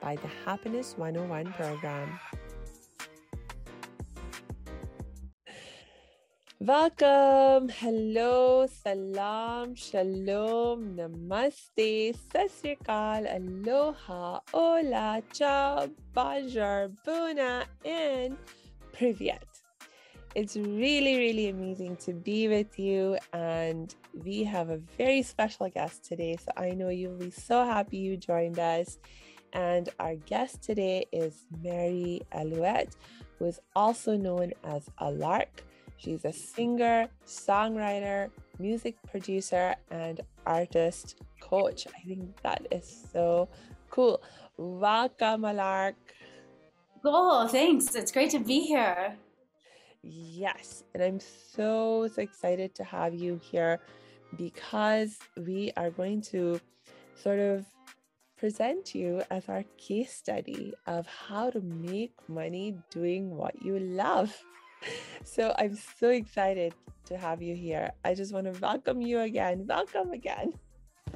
by the Happiness 101 program. Welcome, hello, salam, shalom, namaste, sasrikal, aloha, hola, ciao, bonjour, buna, and privyet. It's really, really amazing to be with you. And we have a very special guest today. So I know you'll be so happy you joined us. And our guest today is Mary Alouette, who is also known as Alarke. She's a singer, songwriter, music producer, and artist coach. I think that is so cool. Welcome, Alarke. Oh, thanks. It's great to be here. Yes, and I'm so, so excited to have you here because we are going to sort of present you as our case study of how to make money doing what you love. So I'm so excited to have you here. I just want to welcome you again. Welcome again.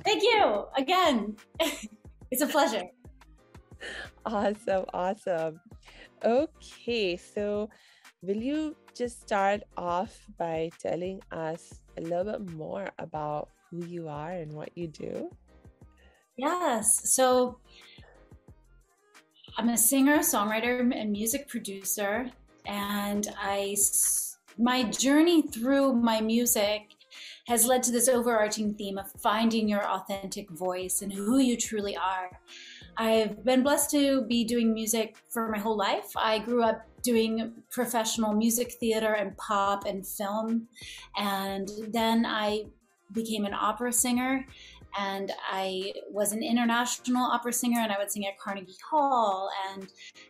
Thank you again. it's a pleasure. Awesome, awesome. Okay, so Will you just start off by telling us a little bit more about who you are and what you do? Yes. So I'm a singer, songwriter, and music producer. And I, my journey through my music has led to this overarching theme of finding your authentic voice and who you truly are. I've been blessed to be doing music for my whole life. I grew up doing professional music theater and pop and film. And then I became an opera singer and I was an international opera singer, and I would sing at Carnegie Hall and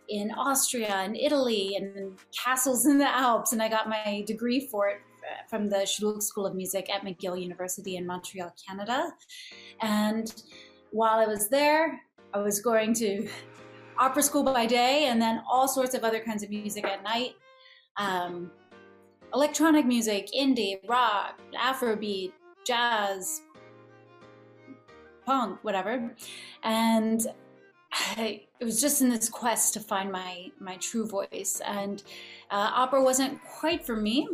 in Austria and Italy and castles in the Alps. And I got my degree for it from the Schulich School of Music at McGill University in Montreal, Canada. And while I was there, I was going to opera school by day and then all sorts of other kinds of music at night. Um, electronic music, indie, rock, Afrobeat, jazz, punk, whatever. And I, it was just in this quest to find my my true voice, and uh, opera wasn't quite for me,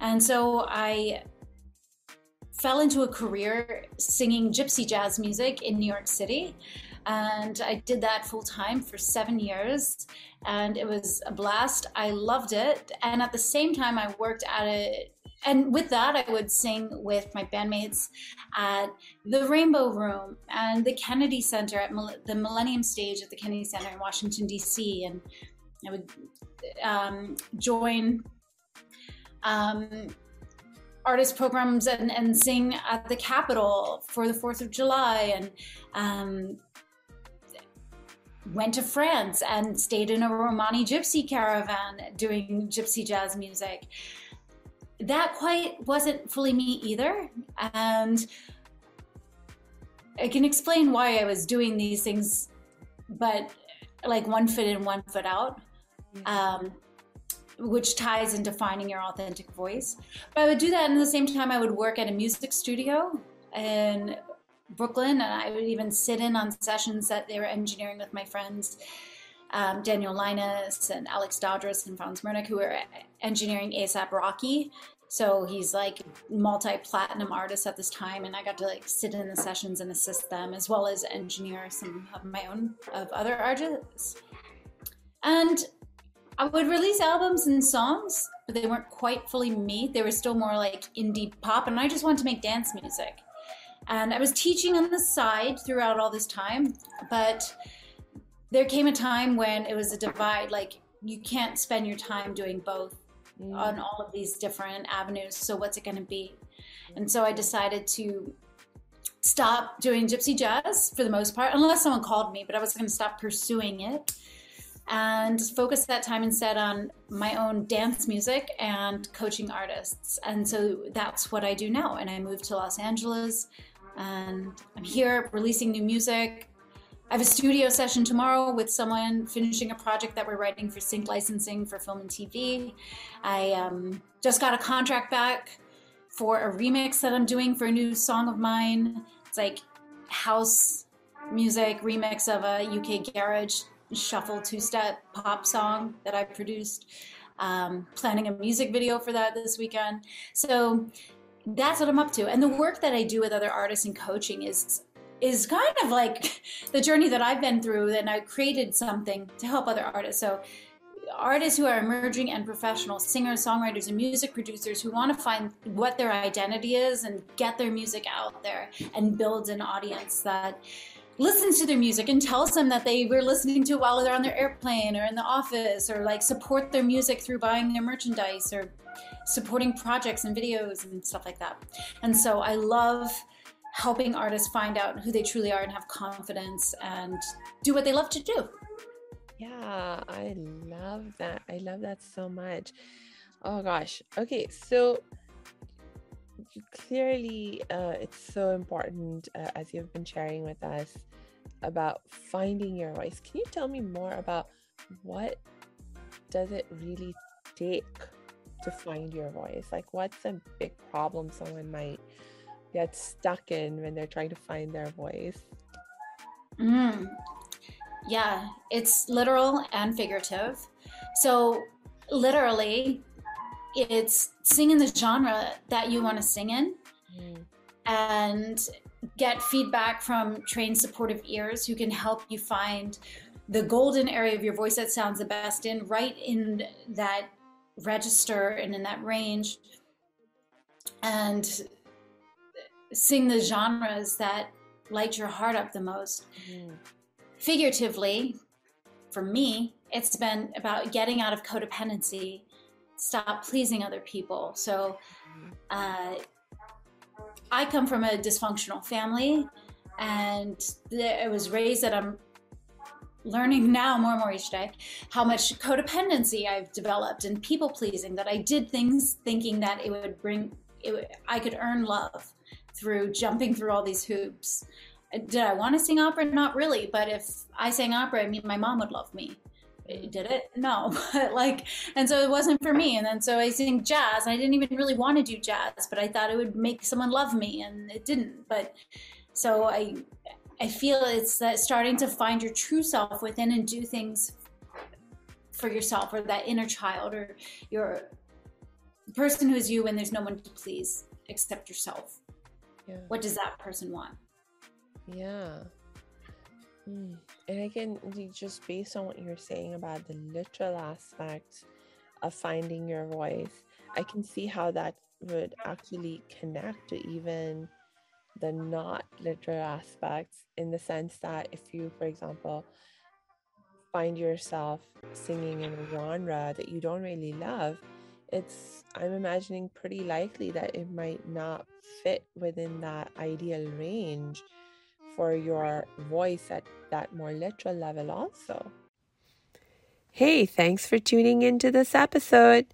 and so I fell into a career singing gypsy jazz music in New York City and I did that full time for seven years, and it was a blast. I loved it, and at the same time, I worked at it. And with that, I would sing with my bandmates at the Rainbow Room and the Kennedy Center at the Millennium Stage at the Kennedy Center in Washington, D.C. And I would um, join um, artist programs and, and sing at the Capitol for the 4th of July and um, went to France and stayed in a Romani gypsy caravan doing gypsy jazz music. That quite wasn't fully me either. And I can explain why I was doing these things, but like one foot in, one foot out. Um, which ties into finding your authentic voice. But I would do that, and at the same time, I would work at a music studio in Brooklyn, and I would even sit in on sessions that they were engineering with my friends. Um, Daniel Linus and Alex Dodras and Franz Murnick, who were engineering ASAP Rocky. So he's like multi-platinum artist at this time, and I got to like sit in the sessions and assist them, as well as engineer some of my own of other artists. And I would release albums and songs, but they weren't quite fully me. They were still more like indie pop, and I just wanted to make dance music. And I was teaching on the side throughout all this time, but there came a time when it was a divide like you can't spend your time doing both mm. on all of these different avenues. So what's it going to be? And so I decided to stop doing gypsy jazz for the most part, unless someone called me, but I was going to stop pursuing it and focus that time instead on my own dance music and coaching artists. And so that's what I do now. And I moved to Los Angeles and I'm here releasing new music. I have a studio session tomorrow with someone finishing a project that we're writing for sync licensing for film and TV. I um, just got a contract back for a remix that I'm doing for a new song of mine. It's like house music remix of a UK garage shuffle two step pop song that I produced. Um, planning a music video for that this weekend. So that's what I'm up to. And the work that I do with other artists and coaching is is kind of like the journey that I've been through. And I created something to help other artists. So artists who are emerging and professional singers, songwriters, and music producers who want to find what their identity is and get their music out there and build an audience that listens to their music and tells them that they were listening to it while they're on their airplane or in the office or like support their music through buying their merchandise or supporting projects and videos and stuff like that. And so I love helping artists find out who they truly are and have confidence and do what they love to do. Yeah, I love that. I love that so much. Oh gosh. Okay, so clearly uh, it's so important uh, as you've been sharing with us about finding your voice can you tell me more about what does it really take to find your voice like what's a big problem someone might get stuck in when they're trying to find their voice mm. yeah it's literal and figurative so literally it's sing in the genre that you want to sing in mm. and get feedback from trained supportive ears who can help you find the golden area of your voice that sounds the best in right in that register and in that range and sing the genres that light your heart up the most mm. figuratively for me it's been about getting out of codependency stop pleasing other people. So uh, I come from a dysfunctional family, and I was raised that I'm learning now more and more each day how much codependency I've developed and people pleasing that I did things thinking that it would bring it I could earn love through jumping through all these hoops. Did I want to sing opera? Not really, but if I sang opera, I mean my mom would love me. Eh, did it? No like and so it wasn't for me. And then so i sing jazz i didn't even really want to do jazz but i thought it would make someone love me and it didn't. But so i i feel it's that starting to find your true self within and do things for yourself or that inner child or your person who is you when there's no one to please except yourself yeah. what does that person want yeah Mm. And again, just based on what you're saying about the literal aspect of finding your voice, I can see how that would actually connect to even the not literal aspects in the sense that if you, for example, find yourself singing in a genre that you don't really love, it's, I'm imagining pretty likely that it might not fit within that ideal range for your voice at that more literal level also. Hey, thanks for tuning into this episode.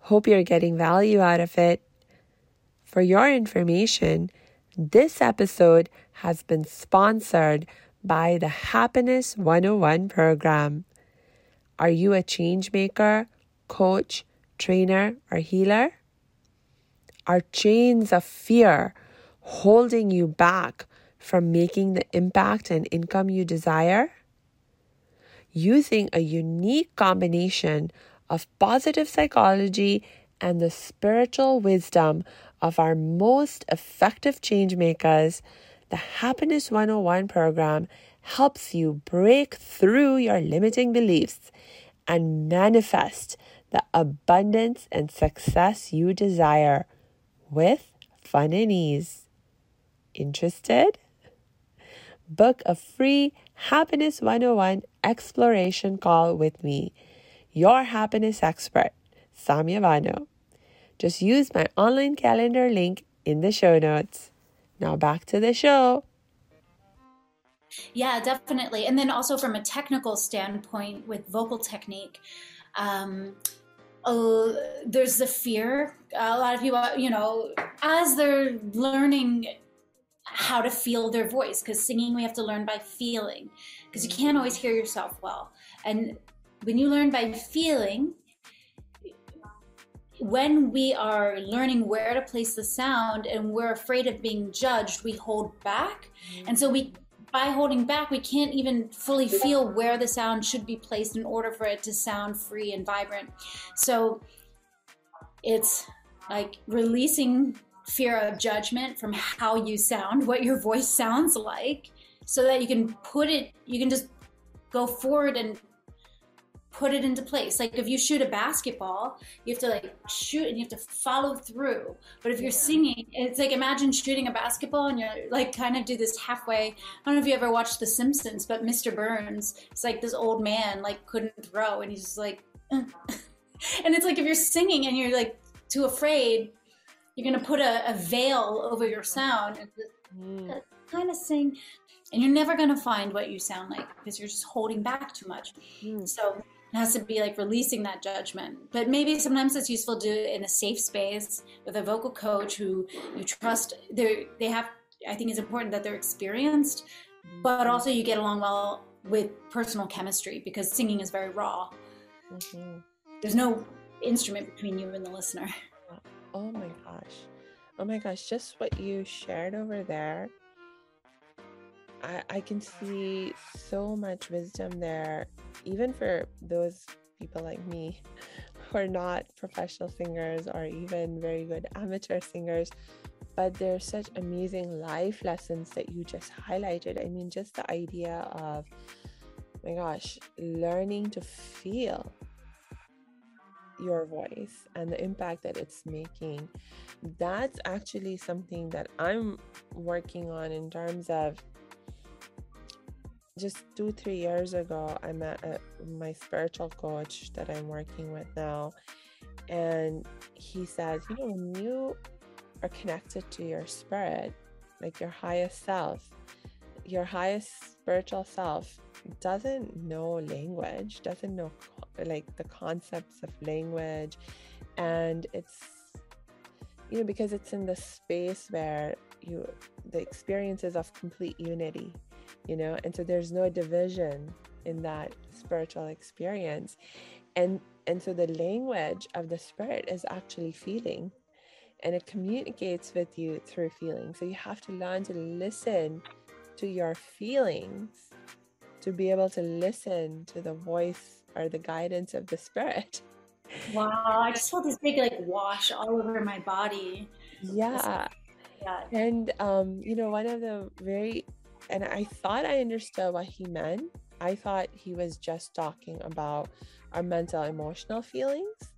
Hope you're getting value out of it. For your information, this episode has been sponsored by the Happiness 101 program. Are you a change maker, coach, trainer, or healer? Are chains of fear holding you back from making the impact and income you desire? Using a unique combination of positive psychology and the spiritual wisdom of our most effective change makers, the Happiness 101 program helps you break through your limiting beliefs and manifest the abundance and success you desire with fun and ease. Interested? book a free Happiness 101 exploration call with me, your happiness expert, Samia Bano. Just use my online calendar link in the show notes. Now back to the show. Yeah, definitely. And then also from a technical standpoint with vocal technique, um, uh, there's the fear. A lot of people, you know, as they're learning how to feel their voice, because singing we have to learn by feeling, because you can't always hear yourself well. And when you learn by feeling, when we are learning where to place the sound and we're afraid of being judged, we hold back. And so we by holding back, we can't even fully feel where the sound should be placed in order for it to sound free and vibrant. So it's like releasing fear of judgment from how you sound, what your voice sounds like, so that you can put it, you can just go forward and put it into place. Like if you shoot a basketball, you have to like shoot and you have to follow through. But if you're singing, it's like imagine shooting a basketball and you're like kind of do this halfway. I don't know if you ever watched The Simpsons, but Mr. Burns, it's like this old man like couldn't throw and he's just like, and it's like if you're singing and you're like too afraid, you're gonna put a, a veil over your sound and just, mm. kind of sing and you're never going to find what you sound like because you're just holding back too much. Mm. So it has to be like releasing that judgment. But maybe sometimes it's useful to do it in a safe space with a vocal coach who you trust. They they have. I think it's important that they're experienced, but also you get along well with personal chemistry because singing is very raw. Mm-hmm. There's no instrument between you and the listener. Oh my gosh. Oh my gosh, just what you shared over there. I, I can see so much wisdom there even for those people like me who are not professional singers or even very good amateur singers, but there's such amazing life lessons that you just highlighted. I mean, just the idea of, my gosh, learning to feel your voice and the impact that it's making. That's actually something that I'm working on in terms of just two three years ago i met a, my spiritual coach that i'm working with now and he says you know when you are connected to your spirit like your highest self your highest spiritual self doesn't know language doesn't know like the concepts of language and it's you know because it's in the space where you the experiences of complete unity you know? And so there's no division in that spiritual experience. And and so the language of the spirit is actually feeling. And it communicates with you through feeling. So you have to learn to listen to your feelings to be able to listen to the voice or the guidance of the spirit. Wow i just felt this big like wash all over my body. Yeah. Yeah. And um you know one of the very and I thought I understood what he meant. I thought he was just talking about our mental emotional feelings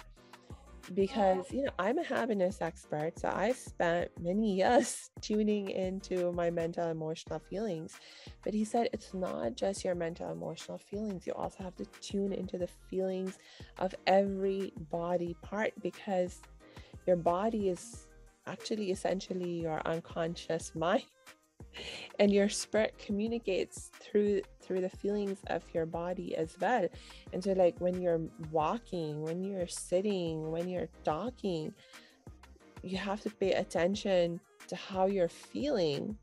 because you know I'm a happiness expert so I've spent many years tuning into my mental emotional feelings. But he said it's not just your mental emotional feelings. You also have to tune into the feelings of every body part because your body is actually essentially your unconscious mind and your spirit communicates through through the feelings of your body as well. And so like when you're walking when you're sitting when you're talking you have to pay attention to how you're feeling.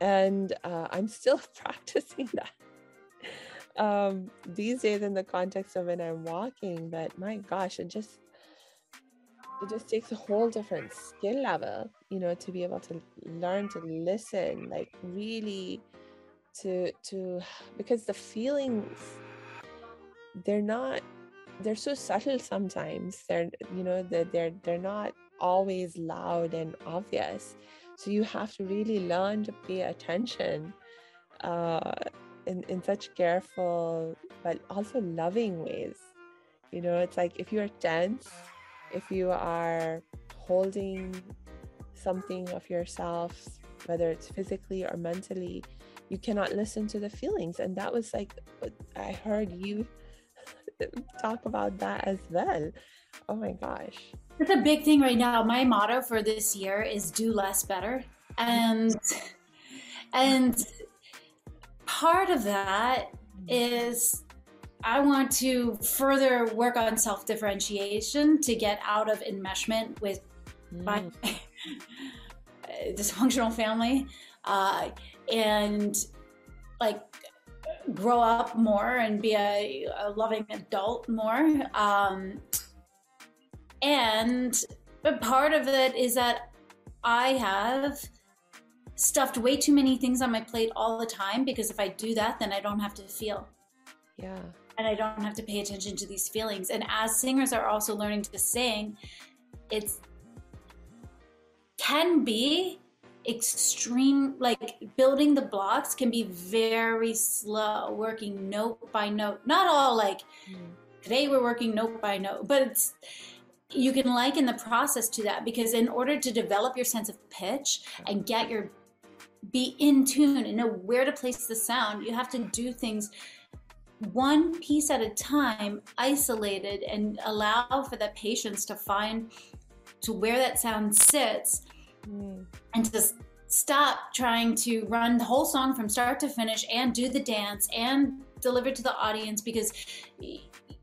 And uh, i'm still practicing that. Um these days in the context of when i'm walking but my gosh it just it just takes a whole different skill level you know to be able to learn to listen like really to to because the feelings they're not they're so subtle sometimes. They're you know they're they're, they're not always loud and obvious. So you have to really learn to pay attention uh in, in such careful but also loving ways. You know it's like if you're tense if you are holding something of yourself, whether it's physically or mentally, you cannot listen to the feelings. And that was like, I heard you talk about that as well. Oh my gosh. It's a big thing right now. My motto for this year is do less better. And and part of that mm-hmm. is I want to further work on self differentiation to get out of enmeshment with mm. my dysfunctional family uh, and like grow up more and be a, a loving adult more. Um, and but part of it is that I have stuffed way too many things on my plate all the time because if I do that, then I don't have to feel. Yeah and I don't have to pay attention to these feelings. And as singers are also learning to sing, it's can be extreme like building the blocks can be very slow working note by note not all like mm. today we're working note by note but it's you can liken the process to that because in order to develop your sense of pitch and get your be in tune and know where to place the sound you have to do things one piece at a time, isolated, and allow for the patience to find to where that sound sits mm. and to stop trying to run the whole song from start to finish and do the dance and deliver to the audience because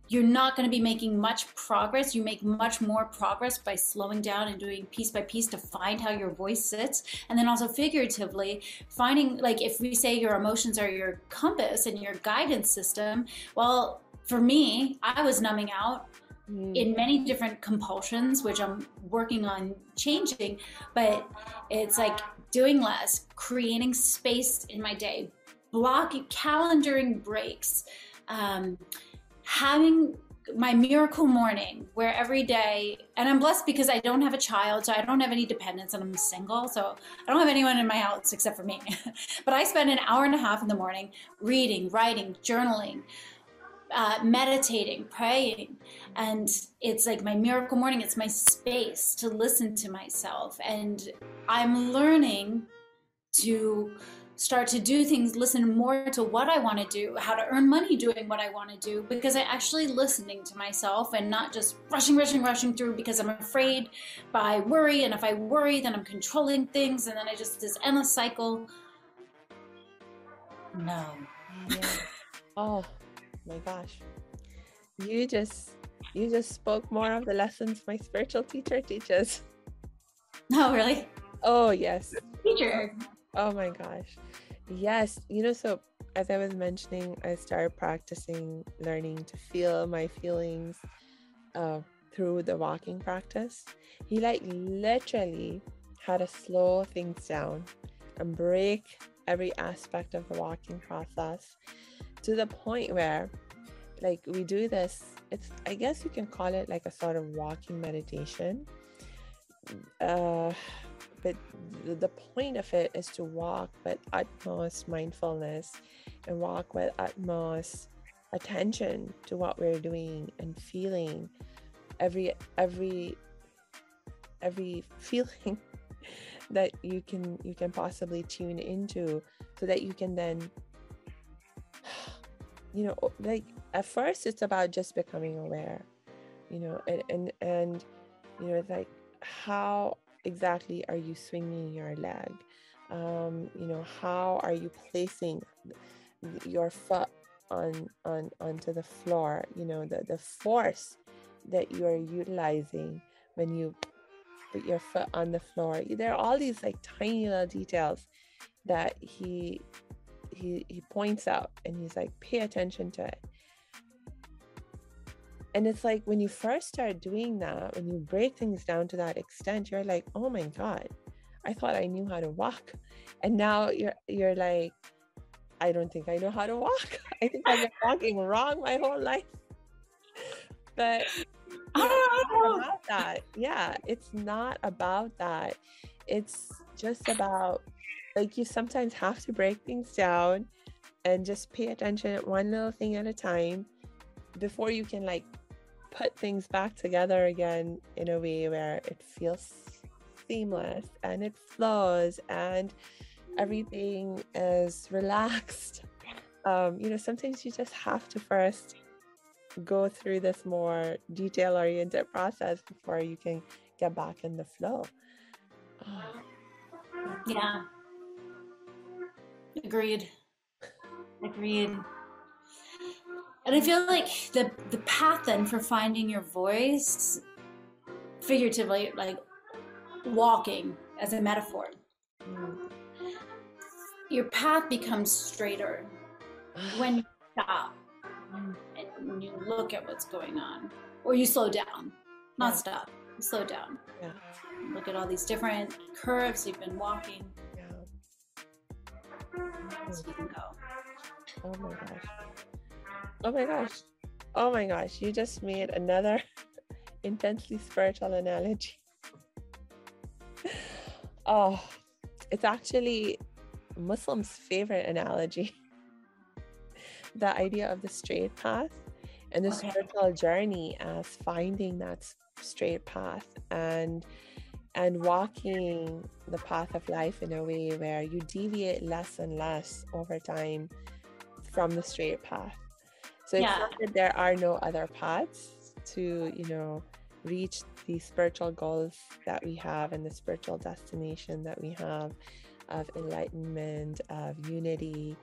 you're not going to be making much progress. You make much more progress by slowing down and doing piece by piece to find how your voice sits. And then also figuratively, finding, like, if we say your emotions are your compass and your guidance system, well, for me, I was numbing out mm. in many different compulsions, which I'm working on changing. But it's like doing less, creating space in my day, blocking, calendaring breaks. Um, having my miracle morning where every day and i'm blessed because i don't have a child so i don't have any dependents and i'm single so i don't have anyone in my house except for me. But i spend an hour and a half in the morning reading writing journaling uh, meditating praying. And it's like my miracle morning it's my space to listen to myself. And i'm learning to start to do things, listen more to what I want to do, how to earn money doing what I want to do, because I actually listening to myself and not just rushing, rushing, rushing through because I'm afraid by worry. And if I worry, then I'm controlling things. And then I just, this endless cycle. No. Yeah. oh my gosh. You just, you just spoke more of the lessons my spiritual teacher teaches. Oh, really? Oh, yes. Teacher. Oh my gosh. Yes. You know, so as I was mentioning, I started practicing learning to feel my feelings uh, through the walking practice. He like literally had to slow things down and break every aspect of the walking process to the point where like we do this it's i guess you can call it like a sort of walking meditation uh but the point of it is to walk with utmost mindfulness and walk with utmost attention to what we're doing and feeling every every every feeling that you can you can possibly tune into so that you can then you know like at first it's about just becoming aware you know and and and you know it's like how exactly are you swinging your leg? Um, you know, how are you placing your foot on on onto the floor? You know, the the force that you are utilizing when you put your foot on the floor. There are all these like tiny little details that he he he points out and he's like, pay attention to it and it's like when you first start doing that, when you break things down to that extent, you're like, oh my God, I thought I knew how to walk. And now you're you're like, I don't think I know how to walk. I think I've been walking wrong my whole life. But oh. about that. Yeah, it's not about that. It's just about like you sometimes have to break things down and just pay attention at one little thing at a time before you can like put things back together again in a way where it feels seamless and it flows and everything is relaxed. Um, you know, sometimes you just have to first go through this more detail oriented process before you can get back in the flow. Yeah. Agreed. Agreed. And I feel like the the path then for finding your voice, figuratively, like walking as a metaphor, mm. your path becomes straighter when you stop mm. and you look at what's going on, or you slow down, not yeah. stop, slow down. Yeah. Look at all these different curves you've been walking. Yeah. So you can go. Oh my gosh. Oh my gosh. Oh my gosh. You just made another intensely spiritual analogy. oh, it's actually Muslims' favorite analogy. the idea of the straight path and the okay. spiritual journey as finding that straight path and and walking the path of life in a way where you deviate less and less over time from the straight path. So it's yeah. not that there are no other paths to, you know, reach the spiritual goals that we have and the spiritual destination that we have of enlightenment, of unity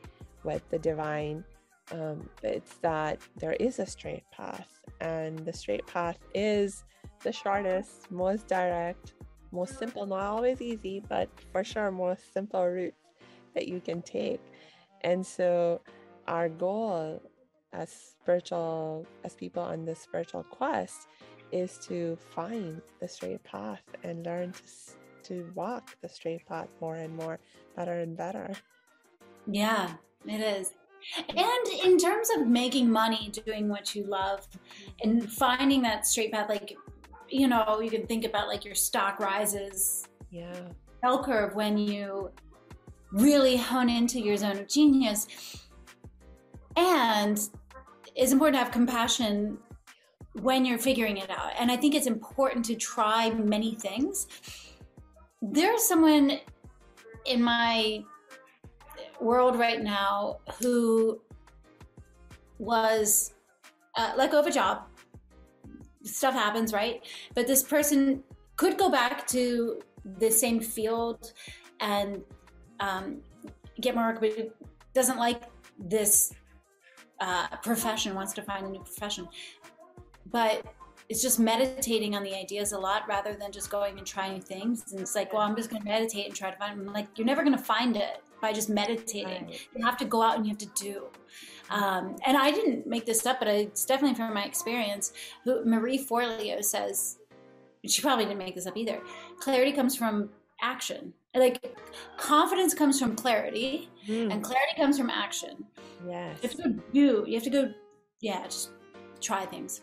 with the divine. Um, it's that there is a straight path, and the straight path is the shortest, most direct, most simple, not always easy, but for sure, most simple route that you can take. And so, our goal as spiritual, as people on this spiritual quest, is to find the straight path and learn to to walk the straight path more and more, better and better. Yeah, it is. And in terms of making money doing what you love and finding that straight path, like you know, you can think about like your stock rises. Yeah. Bell curve when you really hone into your zone of genius. And it's important to have compassion when you're figuring it out. And I think it's important to try many things. There's someone in my world right now who was uh, let go of a job stuff happens, right? But this person could go back to the same field and um, get more work, but doesn't like this uh, profession, wants to find a new profession. But it's just meditating on the ideas a lot rather than just going and trying things. And it's like, well, I'm just going to meditate and try to find. I'm like, you're never going to find it by just meditating. Right. You have to go out and you have to do. Um, and I didn't make this up, but it's definitely from my experience. Who, Marie Forleo says, she probably didn't make this up either. Clarity comes from action. Like confidence comes from clarity, mm. and clarity comes from action. Yes. You have to go do. You have to go. Yeah, just try things.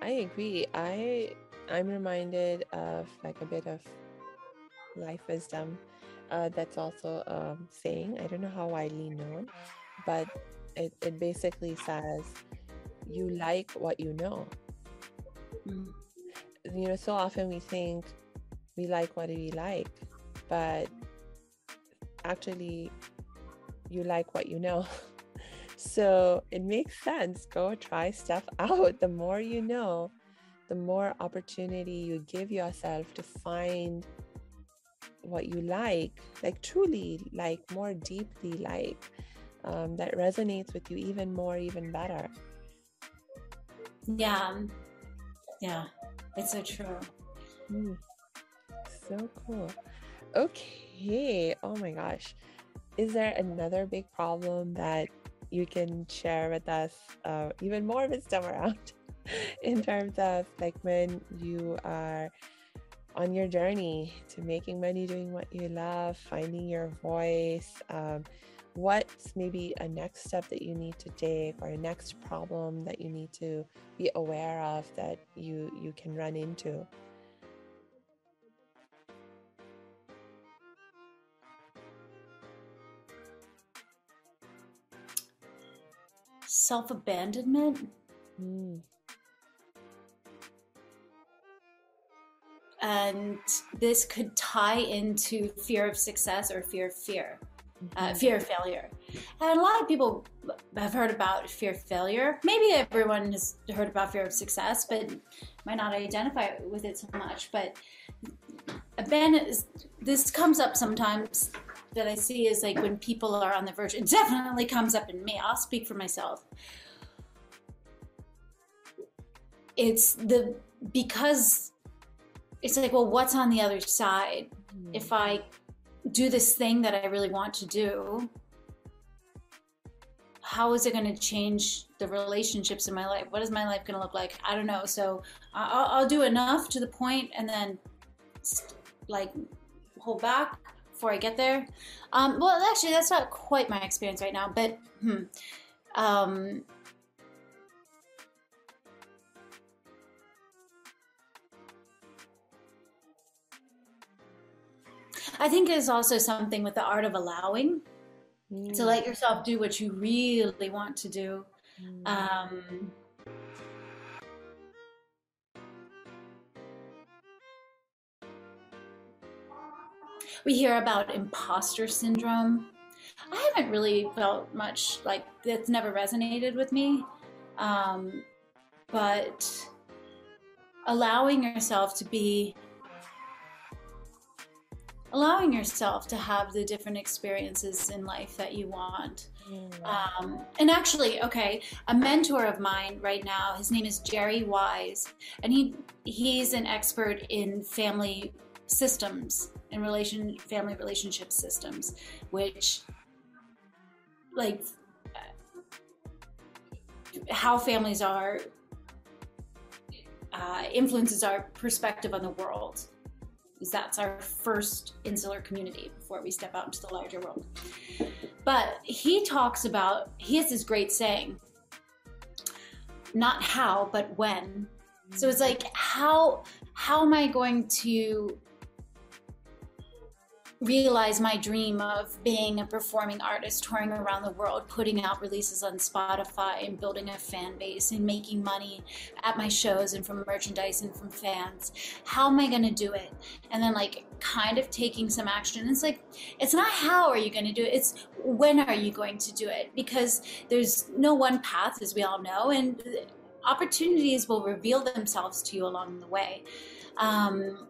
I agree. I I'm reminded of like a bit of life wisdom. Uh, that's also a saying. I don't know how widely known, but it, it basically says you like what you know mm. you know so often we think we like what we like but actually you like what you know so it makes sense go try stuff out the more you know the more opportunity you give yourself to find what you like like truly like more deeply like um, that resonates with you even more, even better. Yeah. Yeah. It's so true. Mm. So cool. Okay. Oh my gosh. Is there another big problem that you can share with us, uh, even more wisdom around in terms of like when you are on your journey to making money doing what you love, finding your voice? Um, what's maybe a next step that you need to take or a next problem that you need to be aware of that you you can run into self-abandonment mm. and this could tie into fear of success or fear of fear uh, fear of failure. And a lot of people have heard about fear of failure. Maybe everyone has heard about fear of success, but might not identify with it so much. But Ben, this comes up sometimes that I see is like when people are on the verge. It definitely comes up in me. I'll speak for myself. It's the because it's like, well, what's on the other side? Mm. If I do this thing that I really want to do, how is it going to change the relationships in my life? What is my life going to look like? I don't know. So I'll, I'll do enough to the point and then like hold back before I get there. Um, well, actually, that's not quite my experience right now, but hmm, um, I think it's also something with the art of allowing mm. to let yourself do what you really want to do. Mm. Um, we hear about imposter syndrome. I haven't really felt much like that's never resonated with me. Um, but allowing yourself to be allowing yourself to have the different experiences in life that you want. Mm. Um, and actually, okay, a mentor of mine right now, his name is Jerry Wise, and he he's an expert in family systems and relation family relationship systems, which like how families are uh, influences our perspective on the world because that's our first insular community before we step out into the larger world. But he talks about, he has this great saying, not how, but when. So it's like, how, how am I going to realize my dream of being a performing artist, touring around the world, putting out releases on Spotify and building a fan base and making money at my shows and from merchandise and from fans. How am I going to do it? And then, like, kind of taking some action. It's like, it's not how are you going to do it, it's when are you going to do it? Because there's no one path, as we all know, and opportunities will reveal themselves to you along the way. Um,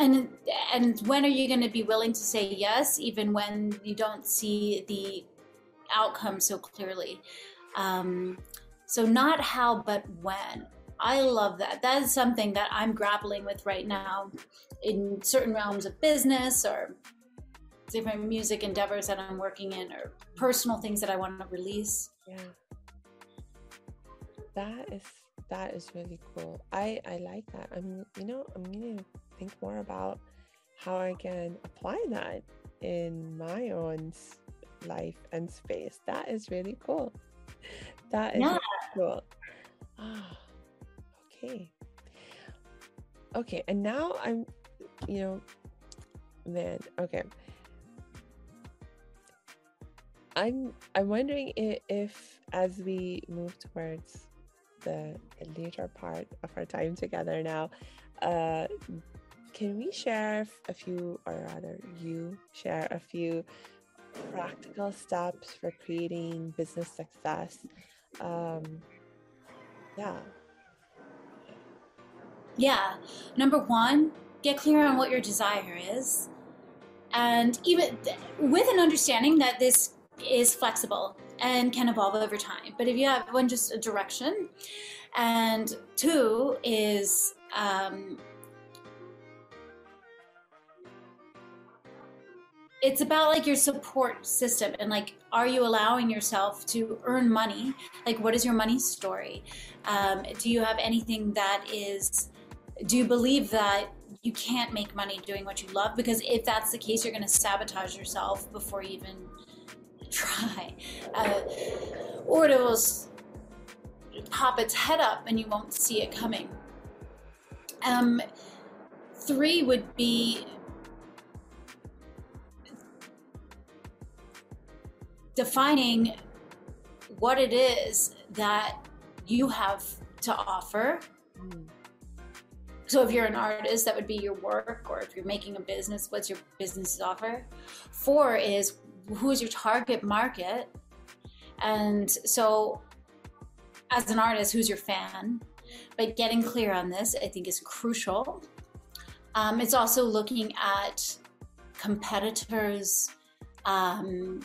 and and when are you going to be willing to say yes even when you don't see the outcome so clearly? Um, so not how but when. I love that. That is something that i'm grappling with right now in certain realms of business or different music endeavors that i'm working in or personal things that i want to release. Yeah. That is that is really cool. I i like that. I'm you know i'm gonna think more about how I can apply that in my own life and space. That is really cool. That is yeah. really cool. Ah, okay. Okay, and now I'm, you know, man, okay. I'm I'm wondering if, if as we move towards the, the later part of our time together now, uh, can we share a few, or rather, you share a few practical steps for creating business success? Um, yeah. Yeah. Number one, get clear on what your desire is. And even with an understanding that this is flexible and can evolve over time. But if you have one, just a direction. And two is um, it's about like your support system and like are you allowing yourself to earn money? Like what is your money story? Um, do you have anything that is do you believe that you can't make money doing what you love? Because if that's the case you're going to sabotage yourself before you even try. Uh, or it will pop its head up and you won't see it coming. Um, three would be defining what it is that you have to offer. So if you're an artist, that would be your work, or if you're making a business, what's your business offer? Four is who is your target market and so as an artist who's your fan but getting clear on this i think is crucial um, it's also looking at competitors um,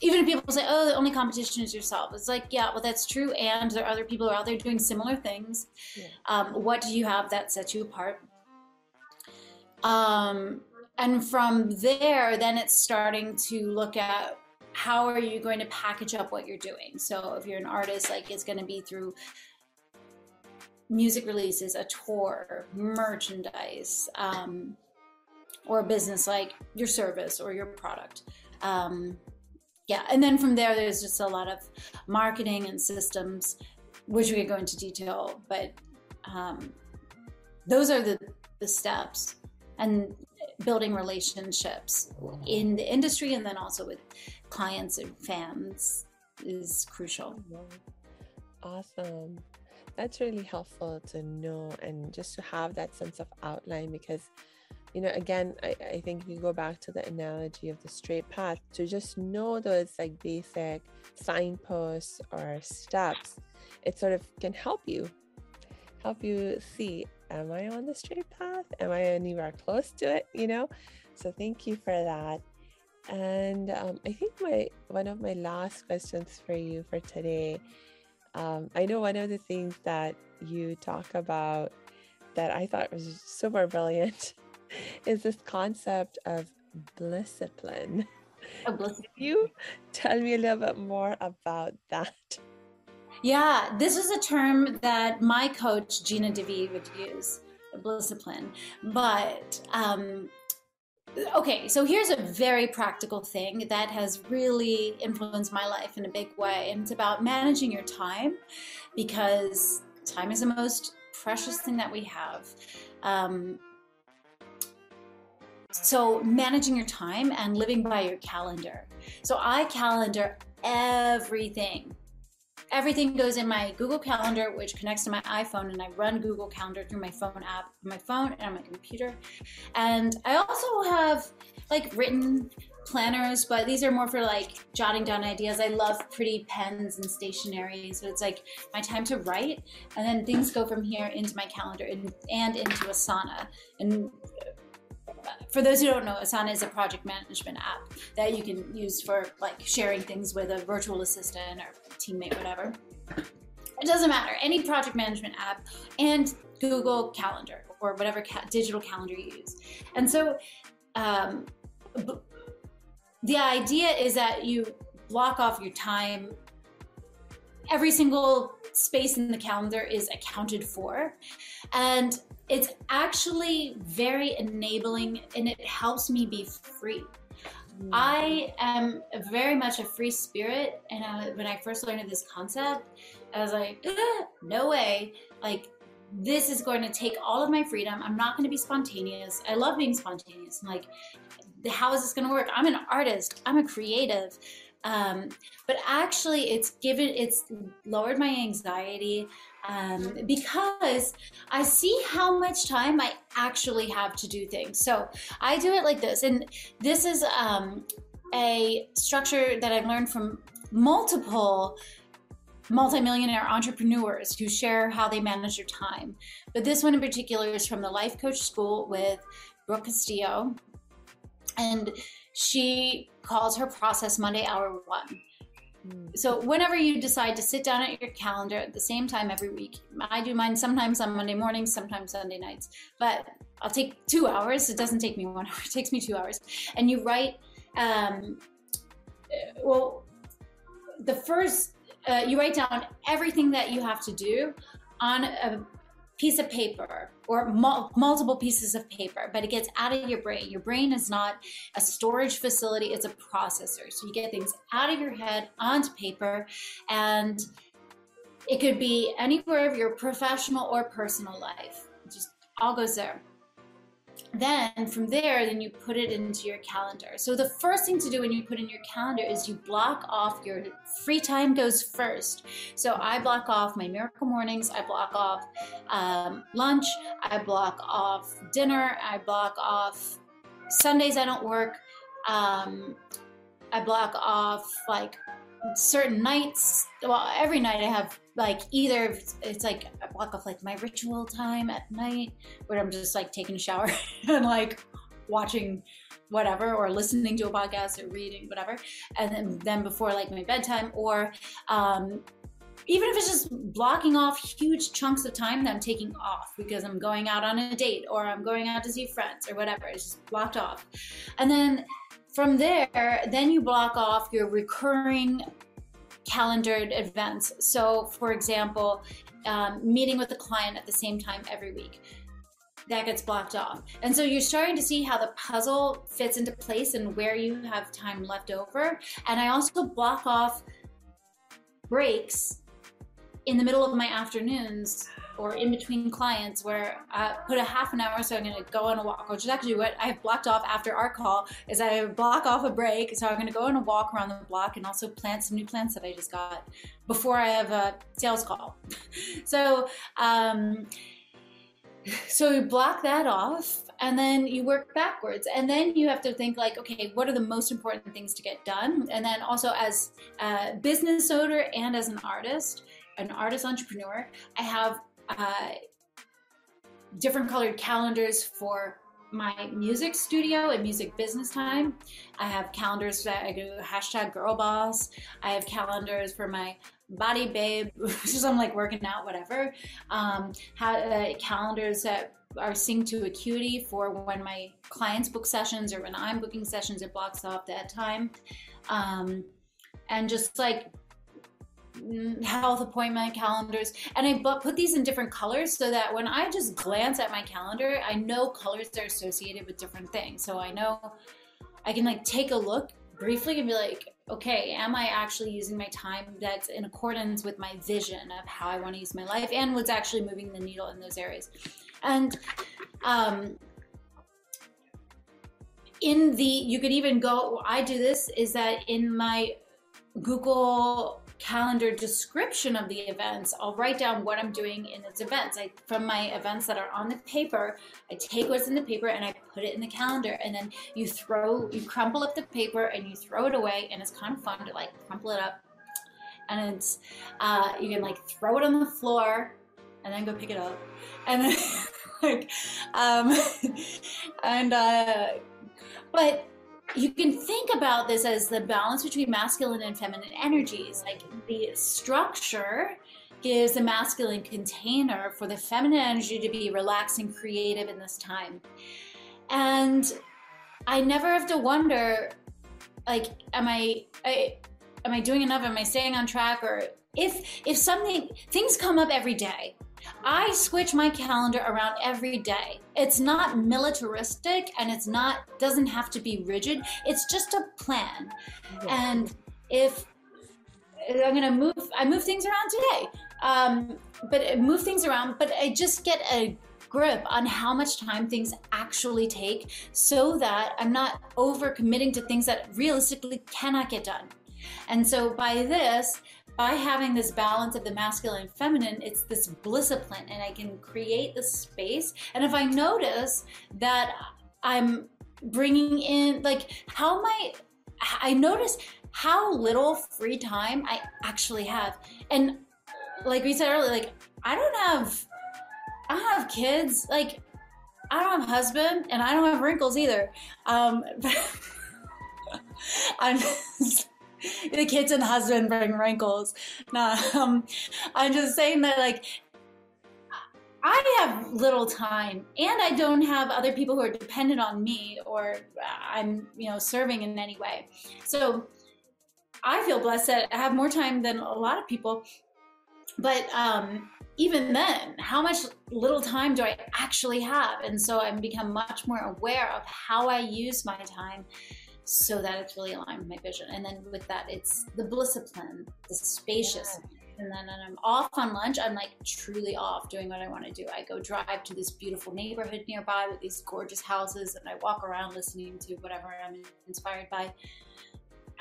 even if people say, "Oh, the only competition is yourself," it's like, yeah, well, that's true, and there are other people who are out there doing similar things. Yeah. Um, what do you have that sets you apart? Um, and from there, then it's starting to look at how are you going to package up what you're doing. So if you're an artist, like it's going to be through music releases, a tour, merchandise, um, or a business like your service or your product. Um, yeah, and then from there, there's just a lot of marketing and systems, which we could go into detail, but um, those are the, the steps and building relationships in the industry and then also with clients and fans is crucial. Awesome. That's really helpful to know and just to have that sense of outline because you know again I, I think you go back to the analogy of the straight path to just know those like basic signposts or steps. It sort of can help you help you see am i on the straight path? Am i anywhere close to it you know? So thank you for that. And um, i think my one of my last questions for you for today um, i know one of the things that you talk about that i thought was super brilliant is this concept of discipline. Oh, Can you tell me a little bit more about that? Yeah, this is a term that my coach Gina Devi would use, discipline. But um, okay, so here's a very practical thing that has really influenced my life in a big way, and it's about managing your time because time is the most precious thing that we have. Um, so, managing your time and living by your calendar. So, I calendar everything. Everything goes in my Google Calendar, which connects to my iPhone, and I run Google Calendar through my phone app, my phone, and on my computer. And I also have like written planners, but these are more for like jotting down ideas. I love pretty pens and stationery, so it's like my time to write, and then things go from here into my calendar and, and into Asana. And for those who don't know, Asana is a project management app that you can use for like sharing things with a virtual assistant or teammate, whatever. It doesn't matter. Any project management app and Google Calendar or whatever ca- digital calendar you use. And so um, b- the idea is that you block off your time. Every single space in the calendar is accounted for. And it's actually very enabling and it helps me be free. Mm. I am very much a free spirit, and I, when I first learned of this concept, I was like, no way. Like, this is going to take all of my freedom. I'm not going to be spontaneous. I love being spontaneous. I'm like, how is this going to work? I'm an artist, I'm a creative. Um, but actually, it's given, it's lowered my anxiety um, because I see how much time I actually have to do things. So I do it like this, and this is um, a structure that I've learned from multiple multimillionaire entrepreneurs who share how they manage their time. But this one in particular is from the Life Coach School with Brooke Castillo. And she calls her process Monday Hour One. So whenever you decide to sit down at your calendar at the same time every week, I do mine sometimes on Monday mornings, sometimes Sunday nights, but I'll take two hours. It doesn't take me one hour; it takes me two hours. And you write, um, well, the first uh, you write down everything that you have to do on a piece of paper or mul- multiple pieces of paper, but it gets out of your brain. Your brain is not a storage facility, it's a processor. So you get things out of your head onto paper, and it could be anywhere of your professional or personal life. It just all goes there then from there then you put it into your calendar. So the first thing to do when you put in your calendar is you block off your free time goes first. So i block off my miracle mornings i block off um, lunch i block off dinner i block off sundays i don't work um, I block off like certain nights. Well, every night I have like either it's like I block off like my ritual time at night where I'm just like taking a shower and like watching whatever or listening to a podcast or reading whatever and then, then before like my bedtime or um, even if it's just blocking off huge chunks of time that I'm taking off because I'm going out on a date or I'm going out to see friends or whatever, it's just blocked off. And then from there, then you block off your recurring calendared events. So, for example, um, meeting with a client at the same time every week. That gets blocked off. And so you're starting to see how the puzzle fits into place and where you have time left over. And I also block off breaks in the middle of my afternoons or in between clients where I put a half an hour so I'm going to go on a walk, which is actually what I have blocked off after our call is I block off a break. So I'm going to go on a walk around the block and also plant some new plants that I just got before I have a sales call. so, um, so you block that off and then you work backwards and then you have to think like okay what are the most important things to get done and then also as a business owner and as an artist an artist entrepreneur i have uh, different colored calendars for my music studio and music business time. I have calendars that I do hashtag girl boss. I have calendars for my body babe, which is I'm like working out, whatever. Um, uh, calendars that are synced to Acuity for when my clients book sessions or when I'm booking sessions, it blocks off that time. Um, and just like health appointment calendars. And i put these in different colors so that when i just glance at my calendar i know colors are associated with different things. So i know i can like take a look briefly and be like okay am i actually using my time that's in accordance with my vision of how i want to use my life and what's actually moving the needle in those areas? And um in the you could even go i do this is that in my google calendar description of the events, I'll write down what I'm doing in its events. I, from my events that are on the paper, I take what's in the paper and I put it in the calendar. And then you throw, you crumple up the paper and you throw it away. And it's kind of fun to like crumple it up. And it's, uh, you can like throw it on the floor and then go pick it up. And then, like, um, and, uh, but you can think about this as the balance between masculine and feminine energies. Like the structure gives a masculine container for the feminine energy to be relaxed and creative in this time. And I never have to wonder, like, am I, I am I doing enough? Am I staying on track? Or if if something things come up every day I switch my calendar around every day. It's not militaristic and it's not doesn't have to be rigid. It's just a plan. Yeah. And if I'm gonna move, I move things around today. Um, but move things around, but I just get a grip on how much time things actually take so that I'm not over committing to things that realistically cannot get done. And so by this, by having this balance of the masculine and feminine, it's this discipline, and I can create the space. And if I notice that I'm bringing in, like, how am I? I notice how little free time I actually have, and like we said earlier, like I don't have, I don't have kids, like I don't have a husband, and I don't have wrinkles either. Um, I'm. the kids and husband bring wrinkles. No, um, I'm just saying that like I have little time and I don't have other people who are dependent on me or I'm, you know, serving in any way. So I feel blessed that I have more time than a lot of people. But um, even then, how much little time do I actually have? And so I've become much more aware of how I use my time so that it's really aligned with my vision. And then with that, it's the discipline, the spacious. Yeah. And then when I'm off on lunch, I'm like truly off doing what I want to do. I go drive to this beautiful neighborhood nearby with these gorgeous houses, and I walk around listening to whatever I'm inspired by.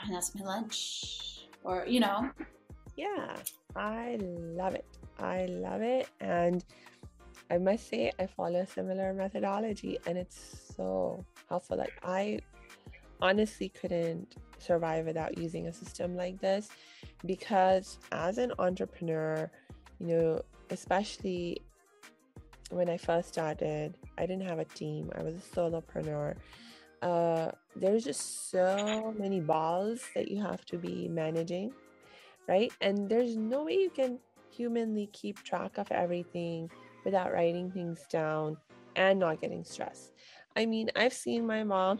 And that's my lunch. Or, you know. Yeah, I love it. I love it. And I must say, I follow a similar methodology, and it's so helpful. Like, I honestly couldn't survive without using a system like this because as an entrepreneur, you know, especially when I first started, I didn't have a team. I was a solopreneur. Uh, there's just so many balls that you have to be managing, right? And there's no way you can humanly keep track of everything without writing things down and not getting stressed. I mean, I've seen my mom,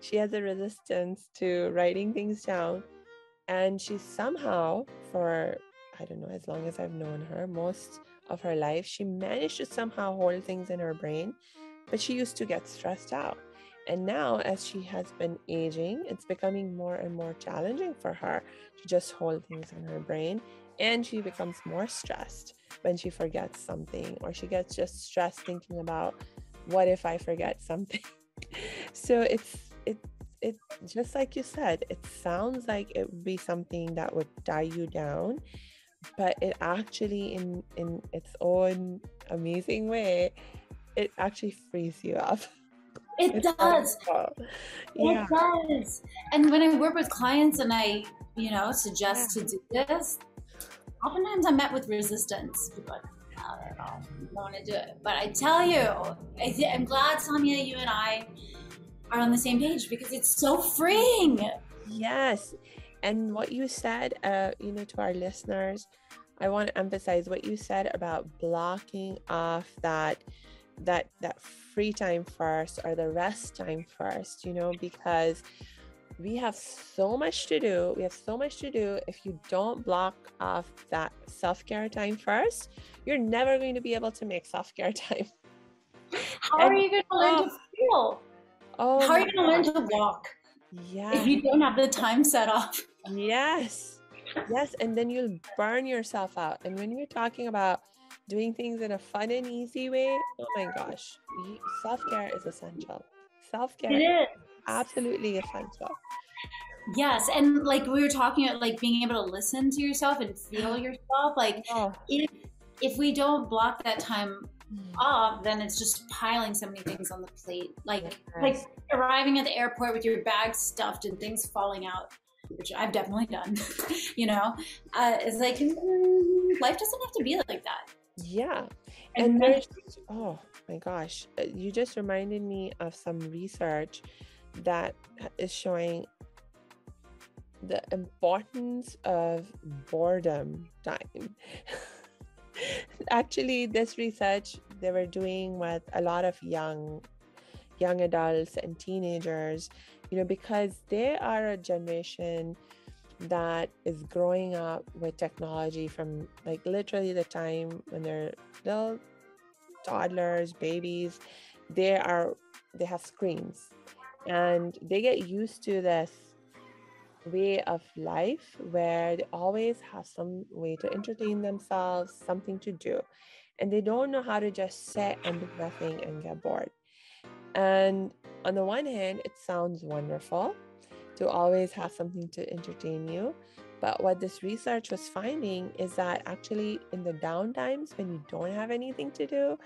she has a resistance to writing things down. And she somehow, for I don't know, as long as I've known her, most of her life, she managed to somehow hold things in her brain, but she used to get stressed out. And now, as she has been aging, it's becoming more and more challenging for her to just hold things in her brain. And she becomes more stressed when she forgets something, or she gets just stressed thinking about what if I forget something. so it's it it just like you said, it sounds like it would be something that would tie you down but it actually in in its own amazing way it actually frees you up. It it's does. yeah. it does. And when i work with clients and i you know suggest yeah. to do this oftentimes i'm met with resistance. People like oh, i don't know i don't want to do it. But i tell you I i'm glad Samia you and i are on the same page because it's so freeing yes and what you said, uh, you know, to our listeners, I want to emphasize what you said about blocking off that that that free time first or the rest time first, you know, because we have so much to do. We have so much to do. If you don't block off that self care time first, you're never going to be able to make self care time. How and, are you going to learn oh, to feel? Oh, How are you going to learn to walk? Yeah. If you don't have the time set off. Yes. Yes. And then you'll burn yourself out. And when you're talking about doing things in a fun and easy way, oh my gosh, self care is essential. Self care is absolutely essential. Yes, and like we were talking about, like being able to listen to yourself and feel yourself. Like oh. if if we don't block that time. Off, then it's just piling so many things on the plate. Like like arriving at the airport with your bag stuffed and things falling out which I've definitely done, you know, uh, it's like mm, life doesn't have to be like that. Yeah. And, and there's, oh my gosh, uh, you just reminded me of some research that is showing the importance of boredom time. Actually, this research they were doing with a lot of young young adults and teenagers you know, because they are a generation that is growing up with technology from like literally the time when they're little toddlers, babies, they are they have screens. And they get used to this way of life where they always have some way to entertain themselves, something to do. And they don't know how to just sit and do nothing and get bored. And on the one hand, it sounds wonderful to always have something to entertain you. But what this research was finding is that actually, in the down times when you don't have anything to do,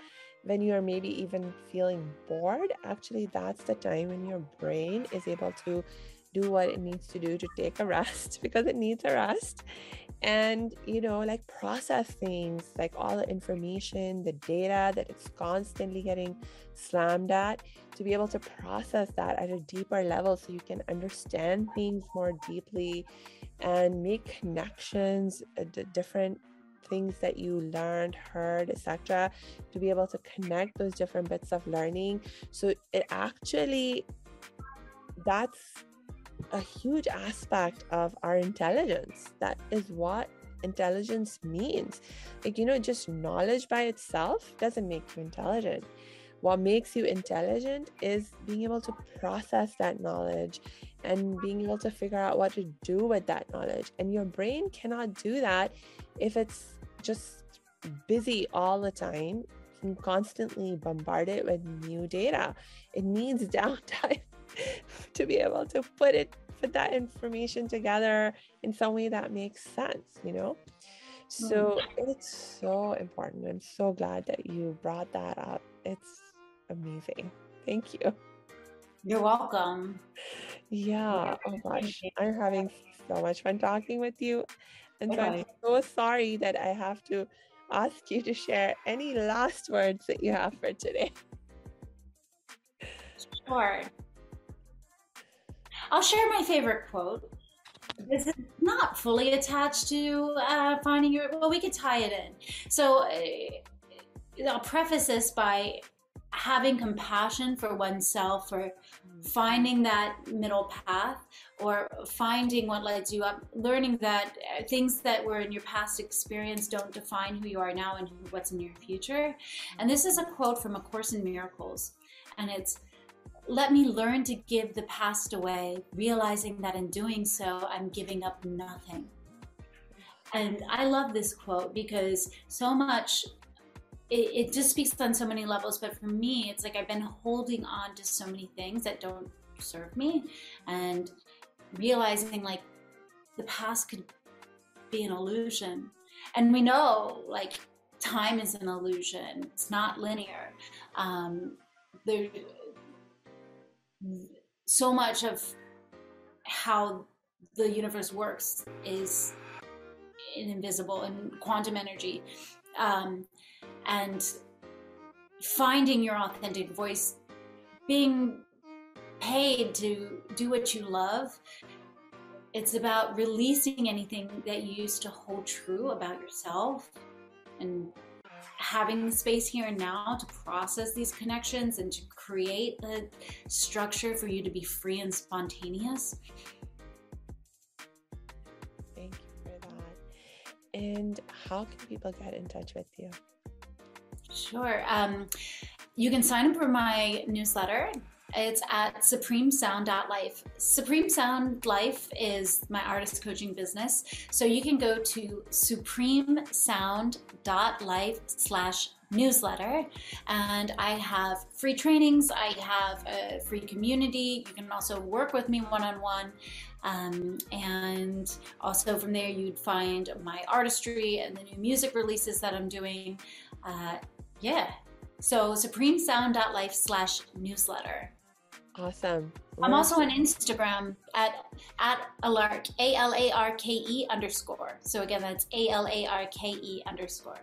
when you are maybe even feeling bored, actually, that's the time when your brain is able to do what it needs to do to take a rest because it needs a rest. And you know like process things like all the information the data that it's constantly getting slammed at to be able to process that at a deeper level so you can understand things more deeply and make connections uh, the different things that you learned heard etc to be able to connect those different bits of learning. So it actually that's a huge aspect of our intelligence. That is what intelligence means. Like, you know, just knowledge by itself doesn't make you intelligent. What makes you intelligent is being able to process that knowledge and being able to figure out what to do with that knowledge. And your brain cannot do that if it's just busy all the time and constantly bombarded with new data. It needs downtime to be able to put it put that information together in some way that makes sense you know so mm-hmm. it's so important i'm so glad that you brought that up it's amazing thank you you're welcome Yeah. Oh gosh, I'm having so much fun talking with you. And so I'm so sorry that I have to ask you to share any last words that you have for today. Sure. I'll share my favorite quote. This is not fully attached to uh, finding your. Well, we could tie it in. So uh, I'll preface this by having compassion for oneself or finding that middle path or finding what lights you up learning that uh, things that were in your past experience don't define who you are now and what's in your future and this is a quote from a course in miracles and it's let me learn to give the past away realizing that in doing so i'm giving up nothing and i love this quote because so much it, it just speaks on so many levels. But for me, it's like I've been holding on to so many things that don't serve me and realizing like the past could be an illusion. And we know like time is an illusion, it's not linear. Um, there, so much of how the universe works is invisible and quantum energy. Um, and finding your authentic voice, being paid to do what you love. It's about releasing anything that you used to hold true about yourself and having the space here and now to process these connections and to create the structure for you to be free and spontaneous. Thank you for that. And how can people get in touch with you? Sure. Um, you can sign up for my newsletter. It's at supremesound.life. Supreme Sound Life is my artist coaching business. So you can go to supremesound.life slash newsletter and I have free trainings. I have a free community. You can also work with me one-on-one. Um, and also from there, you'd find my artistry and the new music releases that I'm doing. Uh, yeah. So supremesound.life slash newsletter. Awesome. I'm also on Instagram at at alarke, A L A R K E underscore. So again, that's A L A R K E underscore.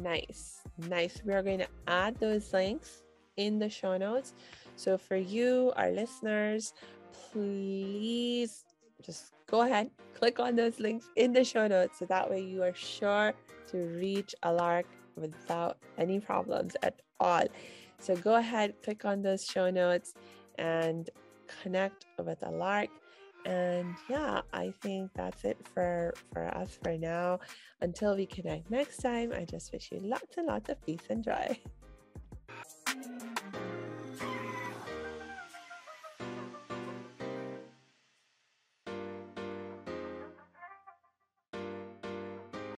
Nice. Nice. We are going to add those links in the show notes. So for you, our listeners, please just go ahead, click on those links in the show notes so that way you are sure to reach Alarke without any problems at all. So go ahead, click on those show notes and connect with Alarke. And yeah, I think that's it for, for us for now. Until we connect next time, I just wish you lots and lots of peace and joy.